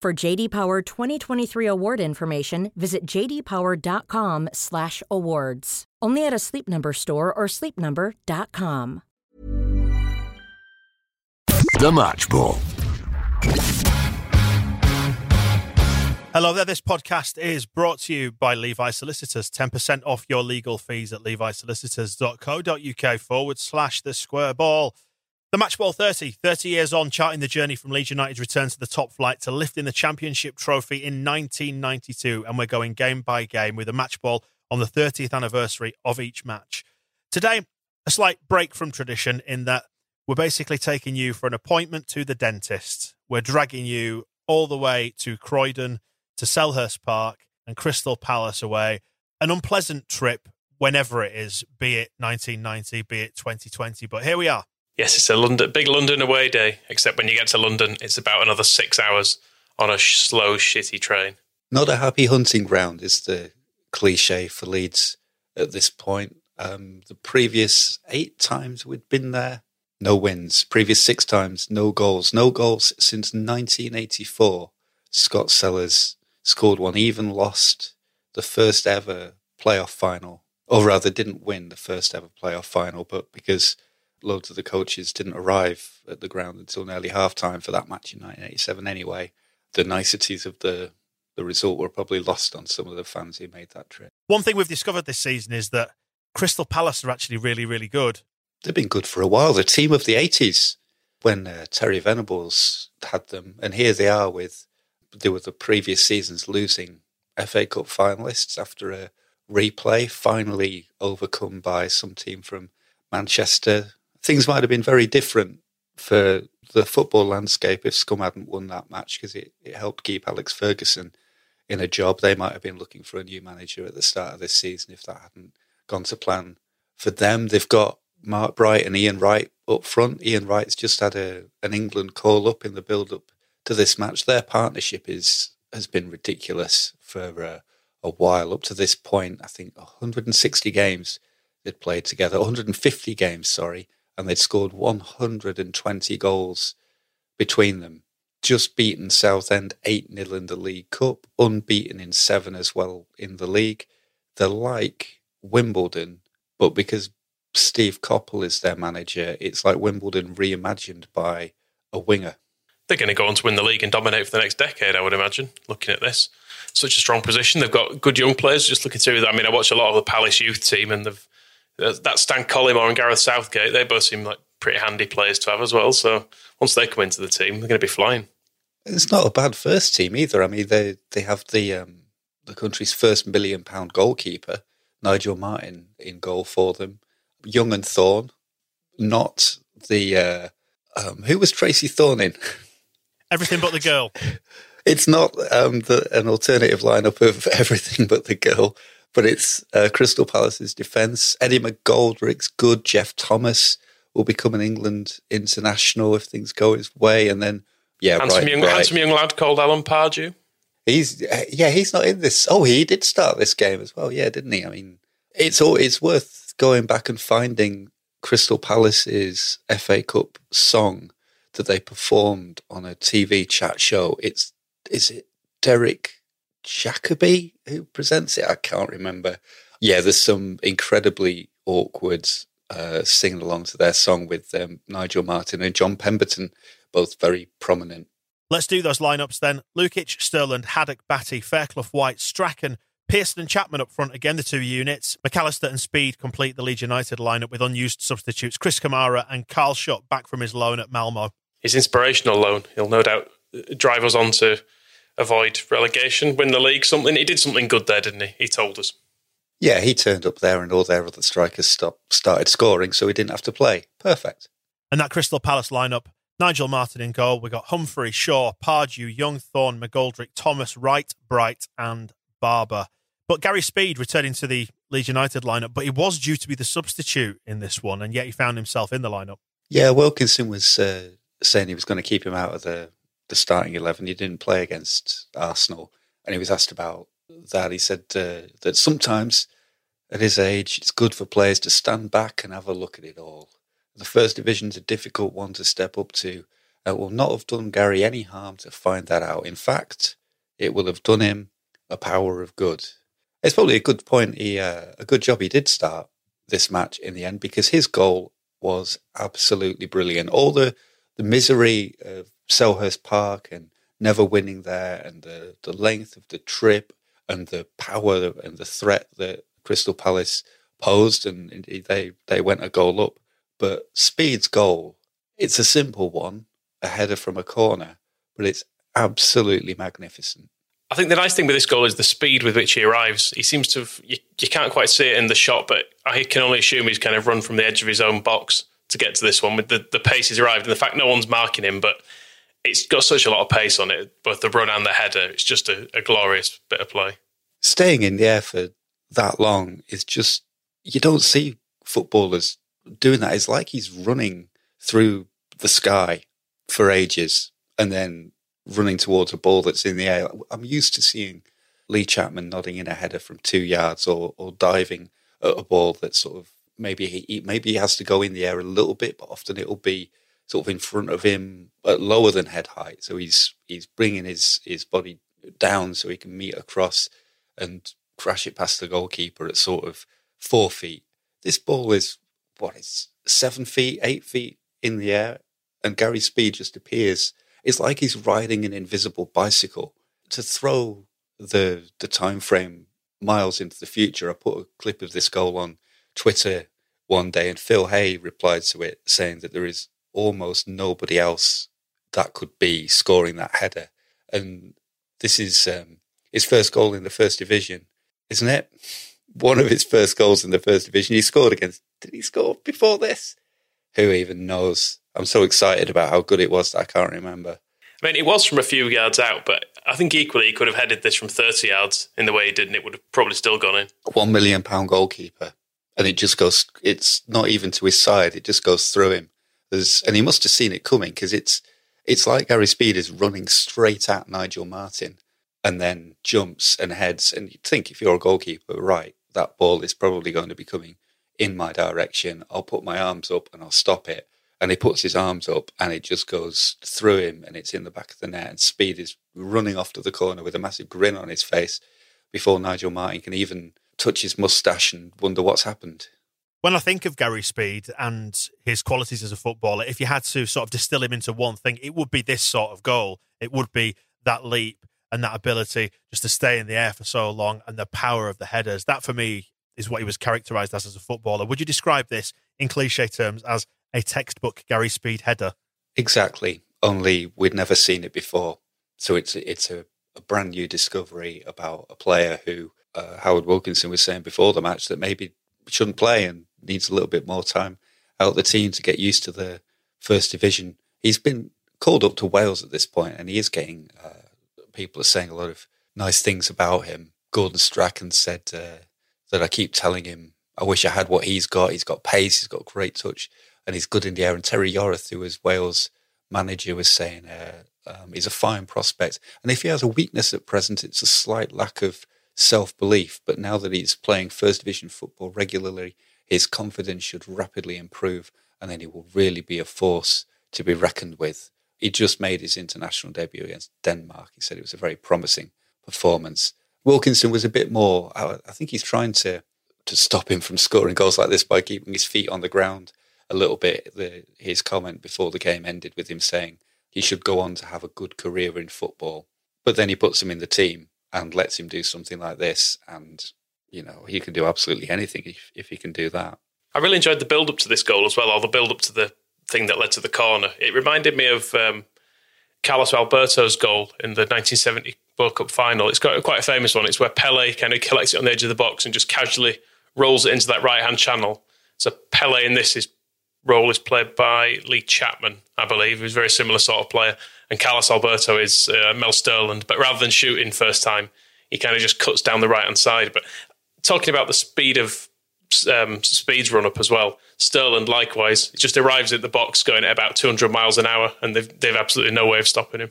For JD Power 2023 award information, visit jdpower.com/awards. Only at a Sleep Number store or sleepnumber.com. The Match Ball. Hello there. This podcast is brought to you by Levi Solicitors. 10% off your legal fees at levisolicitors.co.uk forward slash the square ball. The Match Ball 30, 30 years on, charting the journey from Leeds United's return to the top flight to lifting the championship trophy in 1992. And we're going game by game with a match ball on the 30th anniversary of each match. Today, a slight break from tradition in that we're basically taking you for an appointment to the dentist. We're dragging you all the way to Croydon, to Selhurst Park, and Crystal Palace away. An unpleasant trip whenever it is, be it 1990, be it 2020. But here we are. Yes, it's a London, big London away day, except when you get to London, it's about another six hours on a sh- slow, shitty train. Not a happy hunting ground is the cliche for Leeds at this point. Um, the previous eight times we'd been there, no wins. Previous six times, no goals. No goals since 1984. Scott Sellars scored one, even lost the first ever playoff final, or rather, didn't win the first ever playoff final, but because loads of the coaches didn't arrive at the ground until nearly half time for that match in 1987 anyway, the niceties of the the result were probably lost on some of the fans who made that trip. One thing we've discovered this season is that Crystal Palace are actually really, really good. They've been good for a while. The team of the 80s when uh, Terry Venables had them. And here they are with, they were the previous seasons losing FA Cup finalists after a replay, finally overcome by some team from Manchester. Things might have been very different for the football landscape if Scum hadn't won that match because it, it helped keep Alex Ferguson in a job. They might have been looking for a new manager at the start of this season if that hadn't gone to plan for them. They've got Mark Bright and Ian Wright up front. Ian Wright's just had a an England call up in the build up to this match. Their partnership is has been ridiculous for a while. Up to this point, I think 160 games they'd played together, 150 games, sorry, and they'd scored 120 goals between them. Just beaten Southend 8 0 in the League Cup, unbeaten in seven as well in the league. They're like Wimbledon, but because Steve Coppell is their manager, it's like Wimbledon reimagined by a winger. They're going to go on to win the league and dominate for the next decade, I would imagine, looking at this. Such a strong position. They've got good young players. Just looking through that, I mean, I watch a lot of the Palace youth team, and they've, uh, that Stan Collymore and Gareth Southgate, they both seem like pretty handy players to have as well. So once they come into the team, they're going to be flying. It's not a bad first team either. I mean, they they have the um, the country's first million pound goalkeeper, Nigel Martyn, in goal for them. Young and Thorn, not the uh, um, who was Tracey Thorn in? Everything but the girl. it's not um, the, an alternative lineup of everything but the girl, but it's uh, Crystal Palace's defence. Eddie McGoldrick's good. Geoff Thomas will become an England international if things go his way, and then yeah, handsome, right, young, right. handsome young lad called Alan Pardew. He's yeah, he's not in this. Oh, he did start this game as well. Yeah, didn't he? I mean, it's all it's worth going back and finding Crystal Palace's FA Cup song that they performed on a TV chat show. It's is it Derek Jacobi who presents it? I can't remember. Yeah, there's some incredibly awkward uh, singing along to their song with um, Nigel Martyn and John Pemberton, both very prominent Let's do those lineups then. Lukic, Sterland, Haddock, Batty, Fairclough, White, Strachan, Pearson and Chapman up front again, the two units. McAllister and Speed complete the Leeds United lineup with unused substitutes. Chris Kamara and Carl Shutt back from his loan at Malmo. His inspirational loan. He'll no doubt drive us on to avoid relegation, win the league. Something he did something good there, didn't he? He told us. Yeah, he turned up there and all their other strikers stopped, started scoring, so he didn't have to play. Perfect. And that Crystal Palace lineup Nigel Martyn in goal. We got Humphrey, Shaw, Pardew, Young, Thorn, McGoldrick, Thomas, Wright, Bright, and Barber. But Gary Speed returning to the Leeds United lineup, but he was due to be the substitute in this one, and yet he found himself in the lineup. Yeah, Wilkinson was uh, saying he was going to keep him out of the, the starting 11. He didn't play against Arsenal, and he was asked about that. He said uh, that sometimes at his age, it's good for players to stand back and have a look at it all. The first division's a difficult one to step up to. It will not have done Gary any harm to find that out. In fact, it will have done him a power of good. It's probably a good point. He uh, a good job he did start this match in the end because his goal was absolutely brilliant. All the the misery of Selhurst Park and never winning there, and the the length of the trip, and the power and the threat that Crystal Palace posed, and indeed they they went a goal up. But Speed's goal, it's a simple one, a header from a corner, but it's absolutely magnificent. I think the nice thing with this goal is the speed with which he arrives. He seems to have, you, you can't quite see it in the shot, but I can only assume he's kind of run from the edge of his own box to get to this one with the, the pace he's arrived and the fact no one's marking him, but it's got such a lot of pace on it, both the run and the header. It's just a, a glorious bit of play. Staying in the air for that long is just, you don't see footballers doing that. It's like he's running through the sky for ages and then running towards a ball that's in the air. I'm used to seeing Lee Chapman nodding in a header from two yards or, or diving at a ball that's sort of maybe he maybe he has to go in the air a little bit, but often it'll be sort of in front of him at lower than head height. So he's he's bringing his his body down so he can meet across and crash it past the goalkeeper at sort of four feet. This ball is what is seven feet, eight feet in the air, and Gary Speed just appears it's like he's riding an invisible bicycle. To throw the the time frame miles into the future, I put a clip of this goal on Twitter one day, and Phil Hay replied to it saying that there is almost nobody else that could be scoring that header, and this is um, his first goal in the first division, isn't it? One of his first goals in the first division. He scored against. Did he score before this? Who even knows? I'm so excited about how good it was that I can't remember. I mean, it was from a few yards out, but I think equally he could have headed this from 30 yards in the way he did, and it would have probably still gone in. One million pound goalkeeper, and it just goes. It's not even to his side; it just goes through him. There's, and he must have seen it coming because it's it's like Gary Speed is running straight at Nigel Martyn, and then jumps and heads. And you think if you're a goalkeeper, right, that ball is probably going to be coming in my direction. I'll put my arms up and I'll stop it and he puts his arms up and it just goes through him and it's in the back of the net and speed is running off to the corner with a massive grin on his face before Nigel Martyn can even touch his mustache and wonder what's happened. When I think of Gary Speed and his qualities as a footballer, if you had to sort of distill him into one thing, it would be this sort of goal. It would be that leap and that ability just to stay in the air for so long and the power of the headers. That for me is what he was characterized as as a footballer. Would you describe this in cliche terms as a textbook Gary Speed header. Exactly. Only we'd never seen it before. So it's it's a, a brand new discovery about a player who uh, Howard Wilkinson was saying before the match that maybe shouldn't play and needs a little bit more time out the team to get used to the first division. He's been called up to Wales at this point, and he is getting. Uh, people are saying a lot of nice things about him. Gordon Strachan said uh, that I keep telling him I wish I had what he's got. He's got pace. He's got great touch and he's good in the air. And Terry Yorath, who was Wales manager, was saying uh, um, he's a fine prospect. And if he has a weakness at present, it's a slight lack of self belief. But now that he's playing first division football regularly, his confidence should rapidly improve, and then he will really be a force to be reckoned with. He just made his international debut against Denmark. He said it was a very promising performance. Wilkinson was a bit more. I think he's trying to to stop him from scoring goals like this by keeping his feet on the ground a little bit. The, his comment before the game ended with him saying, he should go on to have a good career in football. But then he puts him in the team and lets him do something like this. And, you know, he can do absolutely anything if, if he can do that. I really enjoyed the build up to this goal as well, or the build up to the thing that led to the corner. It reminded me of um, Carlos Alberto's goal in the 1970 World Cup final. It's got quite a famous one. It's where Pele kind of collects it on the edge of the box and just casually rolls it into that right hand channel. So Pele in this is role is played by Lee Chapman, I believe, who's a very similar sort of player. And Carlos Alberto is uh, Mel Sterland. But rather than shooting first time, he kind of just cuts down the right hand side. But talking about the speed of um, speeds run up as well, Sterland likewise just arrives at the box going at about 200 miles an hour, and they've they've absolutely no way of stopping him.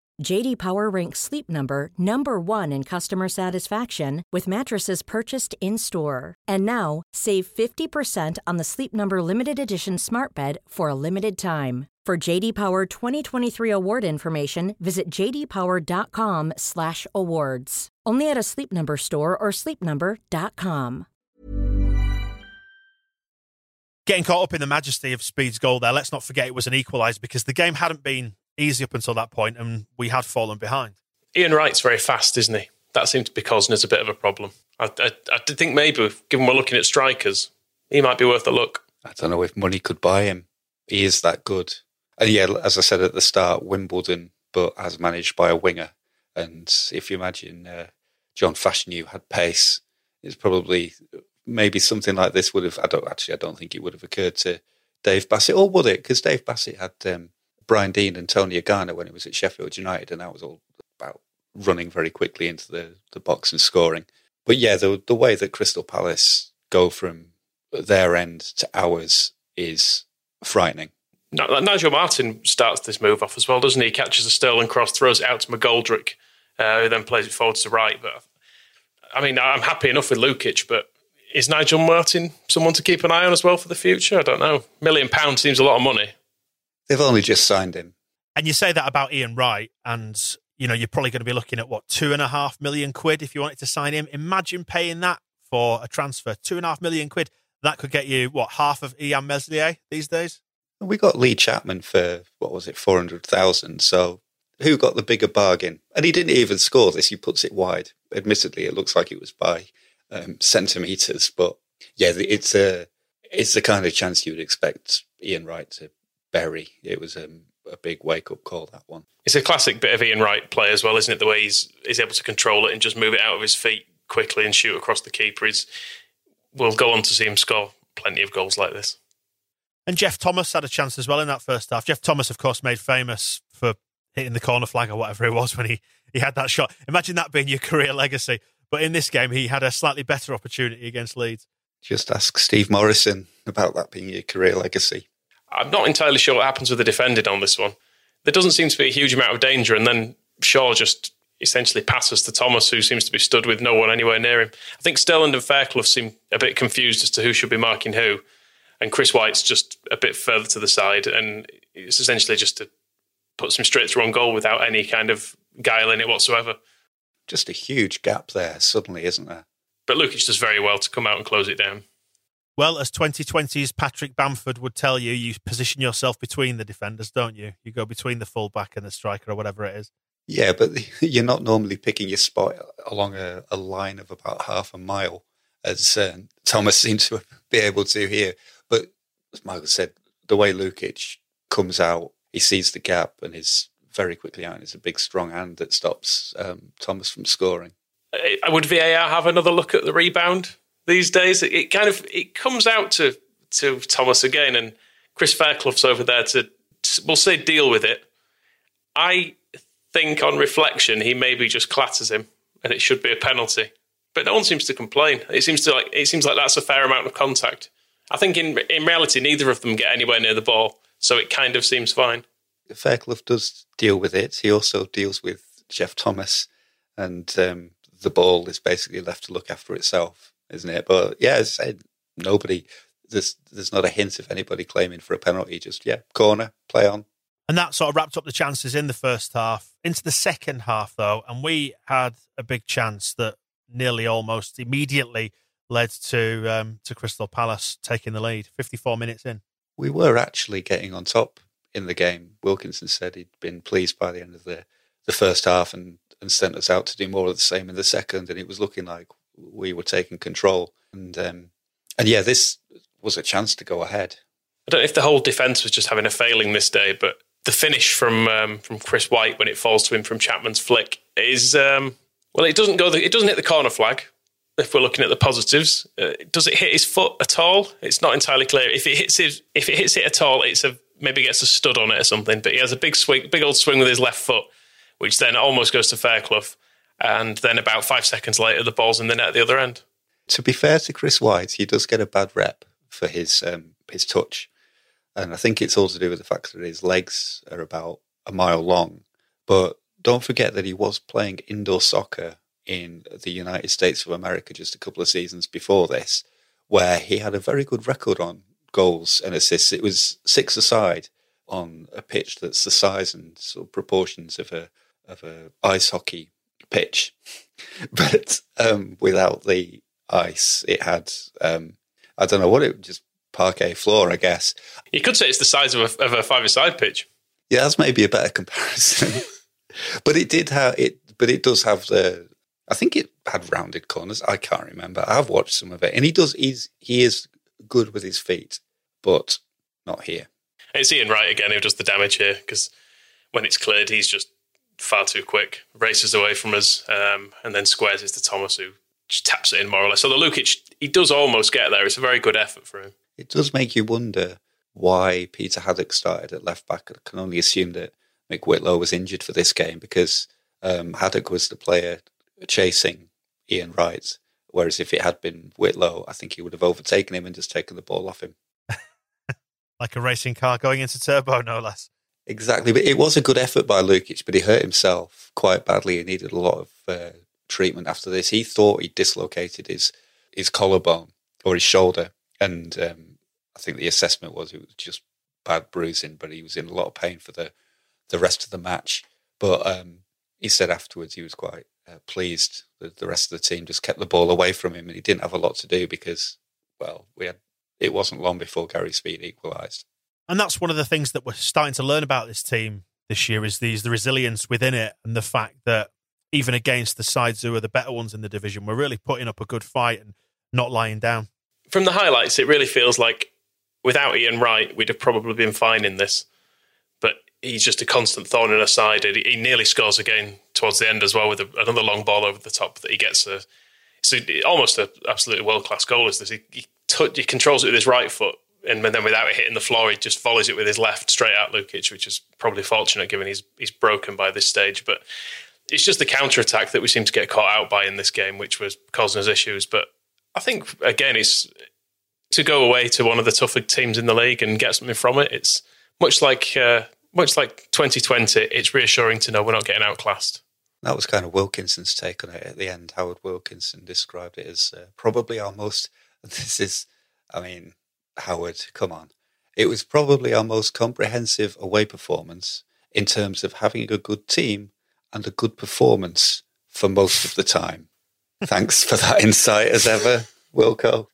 JD Power ranks Sleep Number number 1 in customer satisfaction with mattresses purchased in-store. And now, save 50% on the Sleep Number limited edition Smart Bed for a limited time. For JD Power 2023 award information, visit jdpower.com/awards. Only at a Sleep Number store or sleepnumber.com. Getting caught up in the majesty of Speed's goal there, let's not forget it was an equaliser because the game hadn't been easy up until that point and we had fallen behind. Ian Wright's very fast, isn't he? That seems to be causing us a bit of a problem. I, I, I did think maybe, given we're looking at strikers, he might be worth a look. I don't know if money could buy him. He is that good. And yeah, as I said at the start, Wimbledon, but as managed by a winger. And if you imagine uh, John Fashanu had pace, it's probably maybe something like this would have. I don't actually. I don't think it would have occurred to Dave Bassett, or would it? Because Dave Bassett had um, Brian Dean and Tony Agana when he was at Sheffield United, and that was all about running very quickly into the, the box and scoring. But yeah, the the way that Crystal Palace go from their end to ours is frightening. Nigel Martyn starts this move off as well, doesn't he? He catches a Sterland cross, throws it out to McGoldrick, uh, who then plays it forward to Wright. But I mean, I'm happy enough with Lukic, but is Nigel Martyn someone to keep an eye on as well for the future? I don't know. Million pounds seems a lot of money. They've only just signed him. And you say that about Ian Wright, and you know you're probably going to be looking at what two and a half million quid if you wanted to sign him. Imagine paying that for a transfer, two and a half million quid. That could get you what half of Illan Meslier these days. We got Lee Chapman for what was it, four hundred thousand. So who got the bigger bargain? And he didn't even score this. He puts it wide. Admittedly, it looks like it was by um, centimeters, but yeah, it's a it's the kind of chance you would expect Ian Wright to bury. It was um, a big wake up call that one. It's a classic bit of Ian Wright play as well, isn't it? The way he's he's able to control it and just move it out of his feet quickly and shoot across the keeper. He's, we'll go on to see him score plenty of goals like this. And Geoff Thomas had a chance as well in that first half. Geoff Thomas, of course, made famous for hitting the corner flag or whatever it was when he, he had that shot. Imagine that being your career legacy. But in this game, he had a slightly better opportunity against Leeds. Just ask Steve Morison about that being your career legacy. I'm not entirely sure what happens with the defending on this one. There doesn't seem to be a huge amount of danger, and then Shaw just essentially passes to Thomas, who seems to be stood with no one anywhere near him. I think Sterland and Fairclough seem a bit confused as to who should be marking who, and Chris White's just a bit further to the side, and it's essentially just to put some straight through on goal without any kind of guile in it whatsoever. Just a huge gap there, suddenly, isn't there? But Lukic does very well to come out and close it down. Well, as 2020's Patrick Bamford would tell you, you position yourself between the defenders, don't you? You go between the fullback and the striker or whatever it is. Yeah, but you're not normally picking your spot along a, a line of about half a mile, as uh, Thomas seems to be able to here. But as Michael said, the way Lukic comes out, he sees the gap and is very quickly out. And it's a big, strong hand that stops um, Thomas from scoring. Uh, would VAR have another look at the rebound these days? It, kind of it comes out to to Thomas again, and Chris Fairclough's over there to, to we'll say deal with it. I think on reflection he maybe just clatters him, and it should be a penalty. But no one seems to complain. It seems to like it seems like that's a fair amount of contact. I think in in reality neither of them get anywhere near the ball, so it kind of seems fine. Fairclough does deal with it. He also deals with Geoff Thomas, and um, the ball is basically left to look after itself, isn't it? But yeah, as I said, nobody. There's there's not a hint of anybody claiming for a penalty. Just yeah, corner, play on. And that sort of wrapped up the chances in the first half. Into the second half, though, and we had a big chance that nearly almost immediately led to um, to Crystal Palace taking the lead. Fifty four minutes in, we were actually getting on top in the game. Wilkinson said he'd been pleased by the end of the the first half and and sent us out to do more of the same in the second, and it was looking like we were taking control. And um, and yeah, this was a chance to go ahead. I don't know if the whole defence was just having a failing this day, but the finish from um, from Chris White when it falls to him from Chapman's flick is um, well, it doesn't go. The, it doesn't hit the corner flag. If we're looking at the positives, uh, does it hit his foot at all? It's not entirely clear. If it hits it, if it hits it at all, it's a maybe gets a stud on it or something. But he has a big swing, big old swing with his left foot, which then almost goes to Fairclough. And then about five seconds later, the ball's in the net at the other end. To be fair to Chris White, he does get a bad rep for his um, his touch, and I think it's all to do with the fact that his legs are about a mile long. But don't forget that he was playing indoor soccer in the United States of America just a couple of seasons before this, where he had a very good record on goals and assists. It was six aside on a pitch that's the size and sort of proportions of a of a ice hockey pitch, but um, without the ice, it had um, I don't know what it just parquet floor, I guess. You could say it's the size of a, of a five-a-side pitch. Yeah, that's maybe a better comparison. but it did have it, but it does have the. I think it had rounded corners. I can't remember. I've watched some of it, and he does. He's he is good with his feet, but not here. It's Ian Wright again who does the damage here because when it's cleared, he's just far too quick, races away from us, um, and then squares it to Thomas who just taps it in more or less. So the Lukic, he does almost get there. It's a very good effort for him. It does make you wonder why Peter Haddock started at left back. I can only assume that Mick Whitlow was injured for this game because um, Haddock was the player chasing Ian Wright. Whereas if it had been Whitlow, I think he would have overtaken him and just taken the ball off him. like a racing car going into turbo, no less. Exactly, but it was a good effort by Lukic, but he hurt himself quite badly He needed a lot of uh, treatment after this. He thought he dislocated his his collarbone or his shoulder, and um, I think the assessment was it was just bad bruising, but he was in a lot of pain for the the rest of the match. But um, he said afterwards he was quite uh, pleased that the rest of the team just kept the ball away from him, and he didn't have a lot to do because, well, we had it wasn't long before Gary Speed equalised. And that's one of the things that we're starting to learn about this team this year is these the resilience within it and the fact that even against the sides who are the better ones in the division, we're really putting up a good fight and not lying down. From the highlights, it really feels like without Ian Wright, we'd have probably been fine in this. But he's just a constant thorn in our side. He nearly scores again towards the end as well with a, another long ball over the top that he gets a. It's a, almost an absolutely world class goal. Is this? He, he, t- he controls it with his right foot, and then without it hitting the floor, he just volleys it with his left straight at Lukic, which is probably fortunate given he's he's broken by this stage. But it's just the counter attack that we seem to get caught out by in this game, which was causing us issues. But I think again, it's to go away to one of the tougher teams in the league and get something from it. It's much like uh, much like 2020. It's reassuring to know we're not getting outclassed. That was kind of Wilkinson's take on it at the end. Howard Wilkinson described it as uh, probably our most. This is, I mean, Howard, come on. It was probably our most comprehensive away performance in terms of having a good team and a good performance for most of the time. Thanks for that insight as ever, Wilco.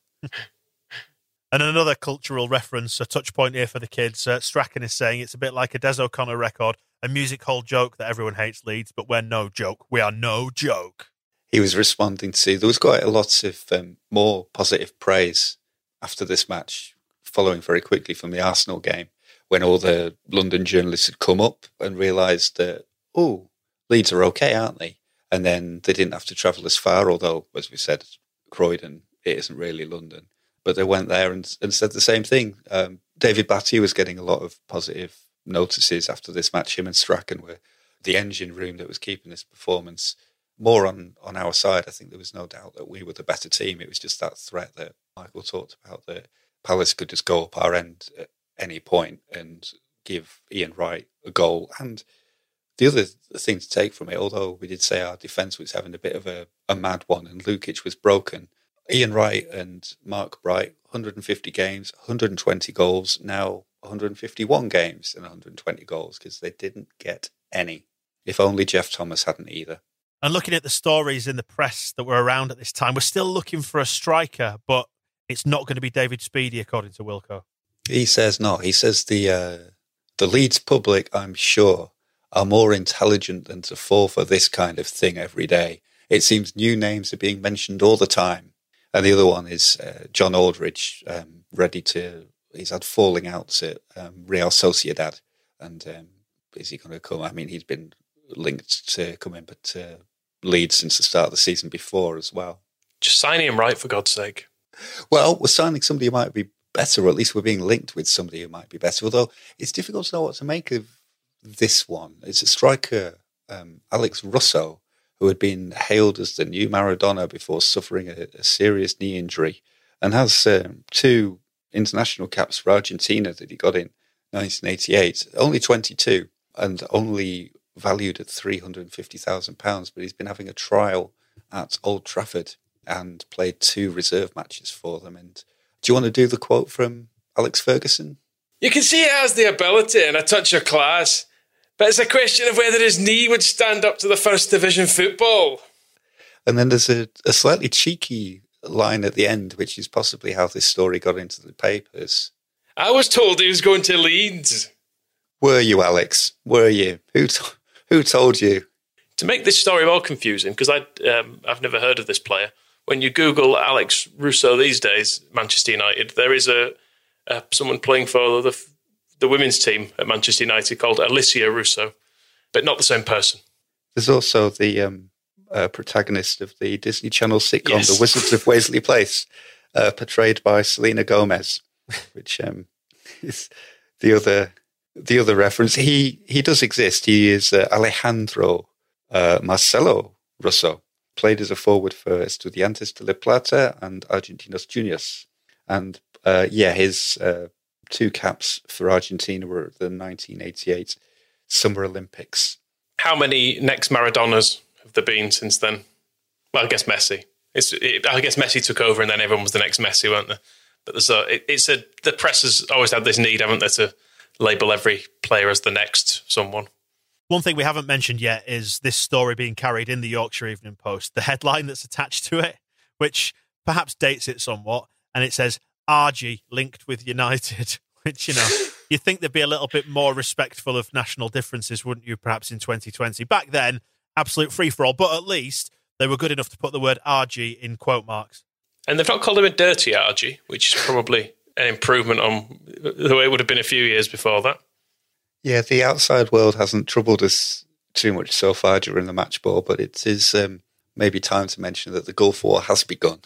And another cultural reference, a touch point here for the kids. Uh, Strachan is saying it's a bit like a Des O'Connor record, a music hall joke that everyone hates Leeds, but we're no joke. We are no joke. He was responding to, there was quite a lot of um, more positive praise after this match, following very quickly from the Arsenal game, when all the London journalists had come up and realised that, oh, Leeds are okay, aren't they? And then they didn't have to travel as far, although, as we said, Croydon, it isn't really London but they went there and, and said the same thing. Um, David Batty was getting a lot of positive notices after this match. Him and Strachan were the engine room that was keeping this performance more on, on our side. I think there was no doubt that we were the better team. It was just that threat that Michael talked about that Palace could just go up our end at any point and give Ian Wright a goal. And the other thing to take from it, although we did say our defence was having a bit of a, a mad one and Lukic was broken, Ian Wright and Mark Bright, 150 games, 120 goals, now 151 games and 120 goals because they didn't get any. If only Geoff Thomas hadn't either. And looking at the stories in the press that were around at this time, we're still looking for a striker, but it's not going to be David Speedie, according to Wilco. He says not. He says the uh, the Leeds public, I'm sure, are more intelligent than to fall for this kind of thing every day. It seems new names are being mentioned all the time. And the other one is uh, John Aldridge, um, ready to. He's had falling outs at um, Real Sociedad, and um, is he going to come? I mean, he's been linked to coming, but uh, Leeds since the start of the season before as well. Just signing him right, for God's sake. Well, we're signing somebody who might be better, or at least we're being linked with somebody who might be better. Although it's difficult to know what to make of this one. It's a striker, um, Alex Russo, who had been hailed as the new Maradona before suffering a, a serious knee injury, and has um, two international caps for Argentina that he got in 1988. Only 22 and only valued at £350,000, but he's been having a trial at Old Trafford and played two reserve matches for them. And do you want to do the quote from Alex Ferguson? You can see he has the ability and a touch of class. But it's a question of whether his knee would stand up to the first division football. And then there's a, a slightly cheeky line at the end, which is possibly how this story got into the papers. I was told he was going to Leeds. Were you, Alex? Were you? Who t- who told you? To make this story more confusing, because um, I've never heard of this player. When you Google Alex Russo these days, Manchester United, there is a, a someone playing for the the women's team at Manchester United called Alessia Russo, but not the same person. There's also the um, uh, protagonist of the Disney Channel sitcom yes. The Wizards of Waverly Place, uh, portrayed by Selena Gomez, which um, is the other the other reference. He he does exist. He is uh, Alejandro uh, Marcelo Russo, played as a forward for Estudiantes de La Plata and Argentinos Juniors, and uh, yeah, his uh, two caps for Argentina were at the 1988 Summer Olympics. How many next Maradonas have there been since then? Well, I guess Messi. It, I guess Messi took over, and then everyone was the next Messi, weren't they? But there's a, it, it's a the press has always had this need, haven't they, to label every player as the next someone. One thing we haven't mentioned yet is this story being carried in the Yorkshire Evening Post. The headline that's attached to it, which perhaps dates it somewhat, and it says Argy linked with United, which, you know, you think they'd be a little bit more respectful of national differences, wouldn't you, perhaps in 2020? Back then, absolute free for all, but at least they were good enough to put the word Argy in quote marks. And they've not called him a dirty Argy, which is probably an improvement on the way it would have been a few years before that. Yeah, the outside world hasn't troubled us too much so far during the match ball, but it is um, maybe time to mention that the Gulf War has begun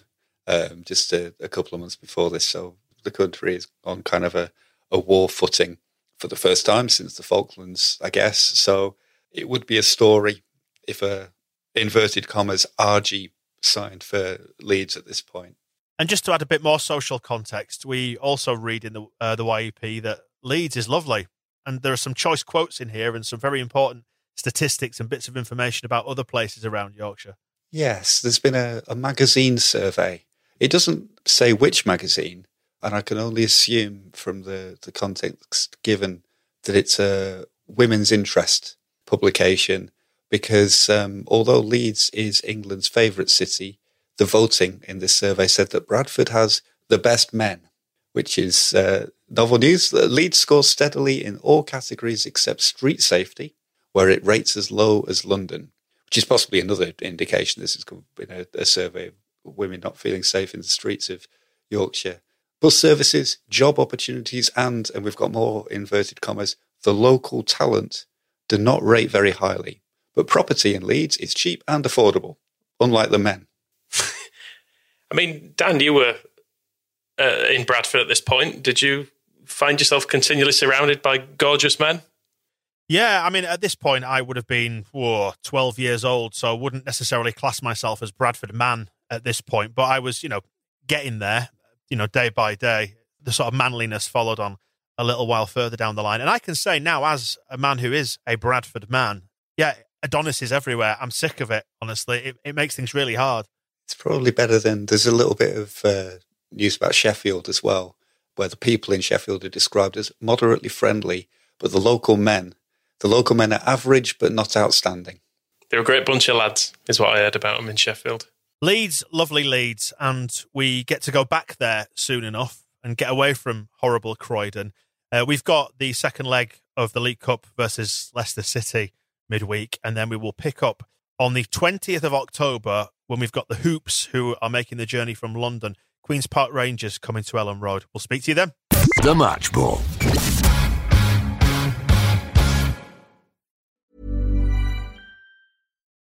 um, just a, a, couple of months before this. So the country is on kind of a, a war footing for the first time since the Falklands, I guess. So it would be a story if a inverted commas Argy signed for Leeds at this point. And just to add a bit more social context, we also read in the uh, the YEP that Leeds is lovely, and there are some choice quotes in here and some very important statistics and bits of information about other places around Yorkshire. Yes, there's been a, a magazine survey it doesn't say which magazine, and I can only assume from the, the context given that it's a women's interest publication because um, although Leeds is England's favourite city, the voting in this survey said that Bradford has the best men, which is uh, novel news. Leeds scores steadily in all categories except street safety, where it rates as low as London, which is possibly another indication this has been a, a survey of women not feeling safe in the streets of Yorkshire. Bus services, job opportunities, and, and we've got more inverted commas, the local talent do not rate very highly. But property in Leeds is cheap and affordable, unlike the men. I mean, Dan, you were uh, in Bradford at this point. Did you find yourself continually surrounded by gorgeous men? Yeah, I mean, at this point, I would have been whoa, 12 years old, so I wouldn't necessarily class myself as Bradford man at this point, but I was, you know, getting there, you know, day by day. The sort of manliness followed on a little while further down the line. And I can say now, as a man who is a Bradford man, yeah, Adonis is everywhere. I'm sick of it, honestly. It, it makes things really hard. It's probably better than there's a little bit of uh, news about Sheffield as well, where the people in Sheffield are described as moderately friendly, but the local men, the local men are average but not outstanding. They're a great bunch of lads, is what I heard about them in Sheffield. Leeds, lovely Leeds, and we get to go back there soon enough and get away from horrible Croydon. Uh, we've got the second leg of the League Cup versus Leicester City midweek, and then we will pick up on the 20th of October when we've got the Hoops who are making the journey from London. Queen's Park Rangers coming to Elland Road. We'll speak to you then. The Match Ball.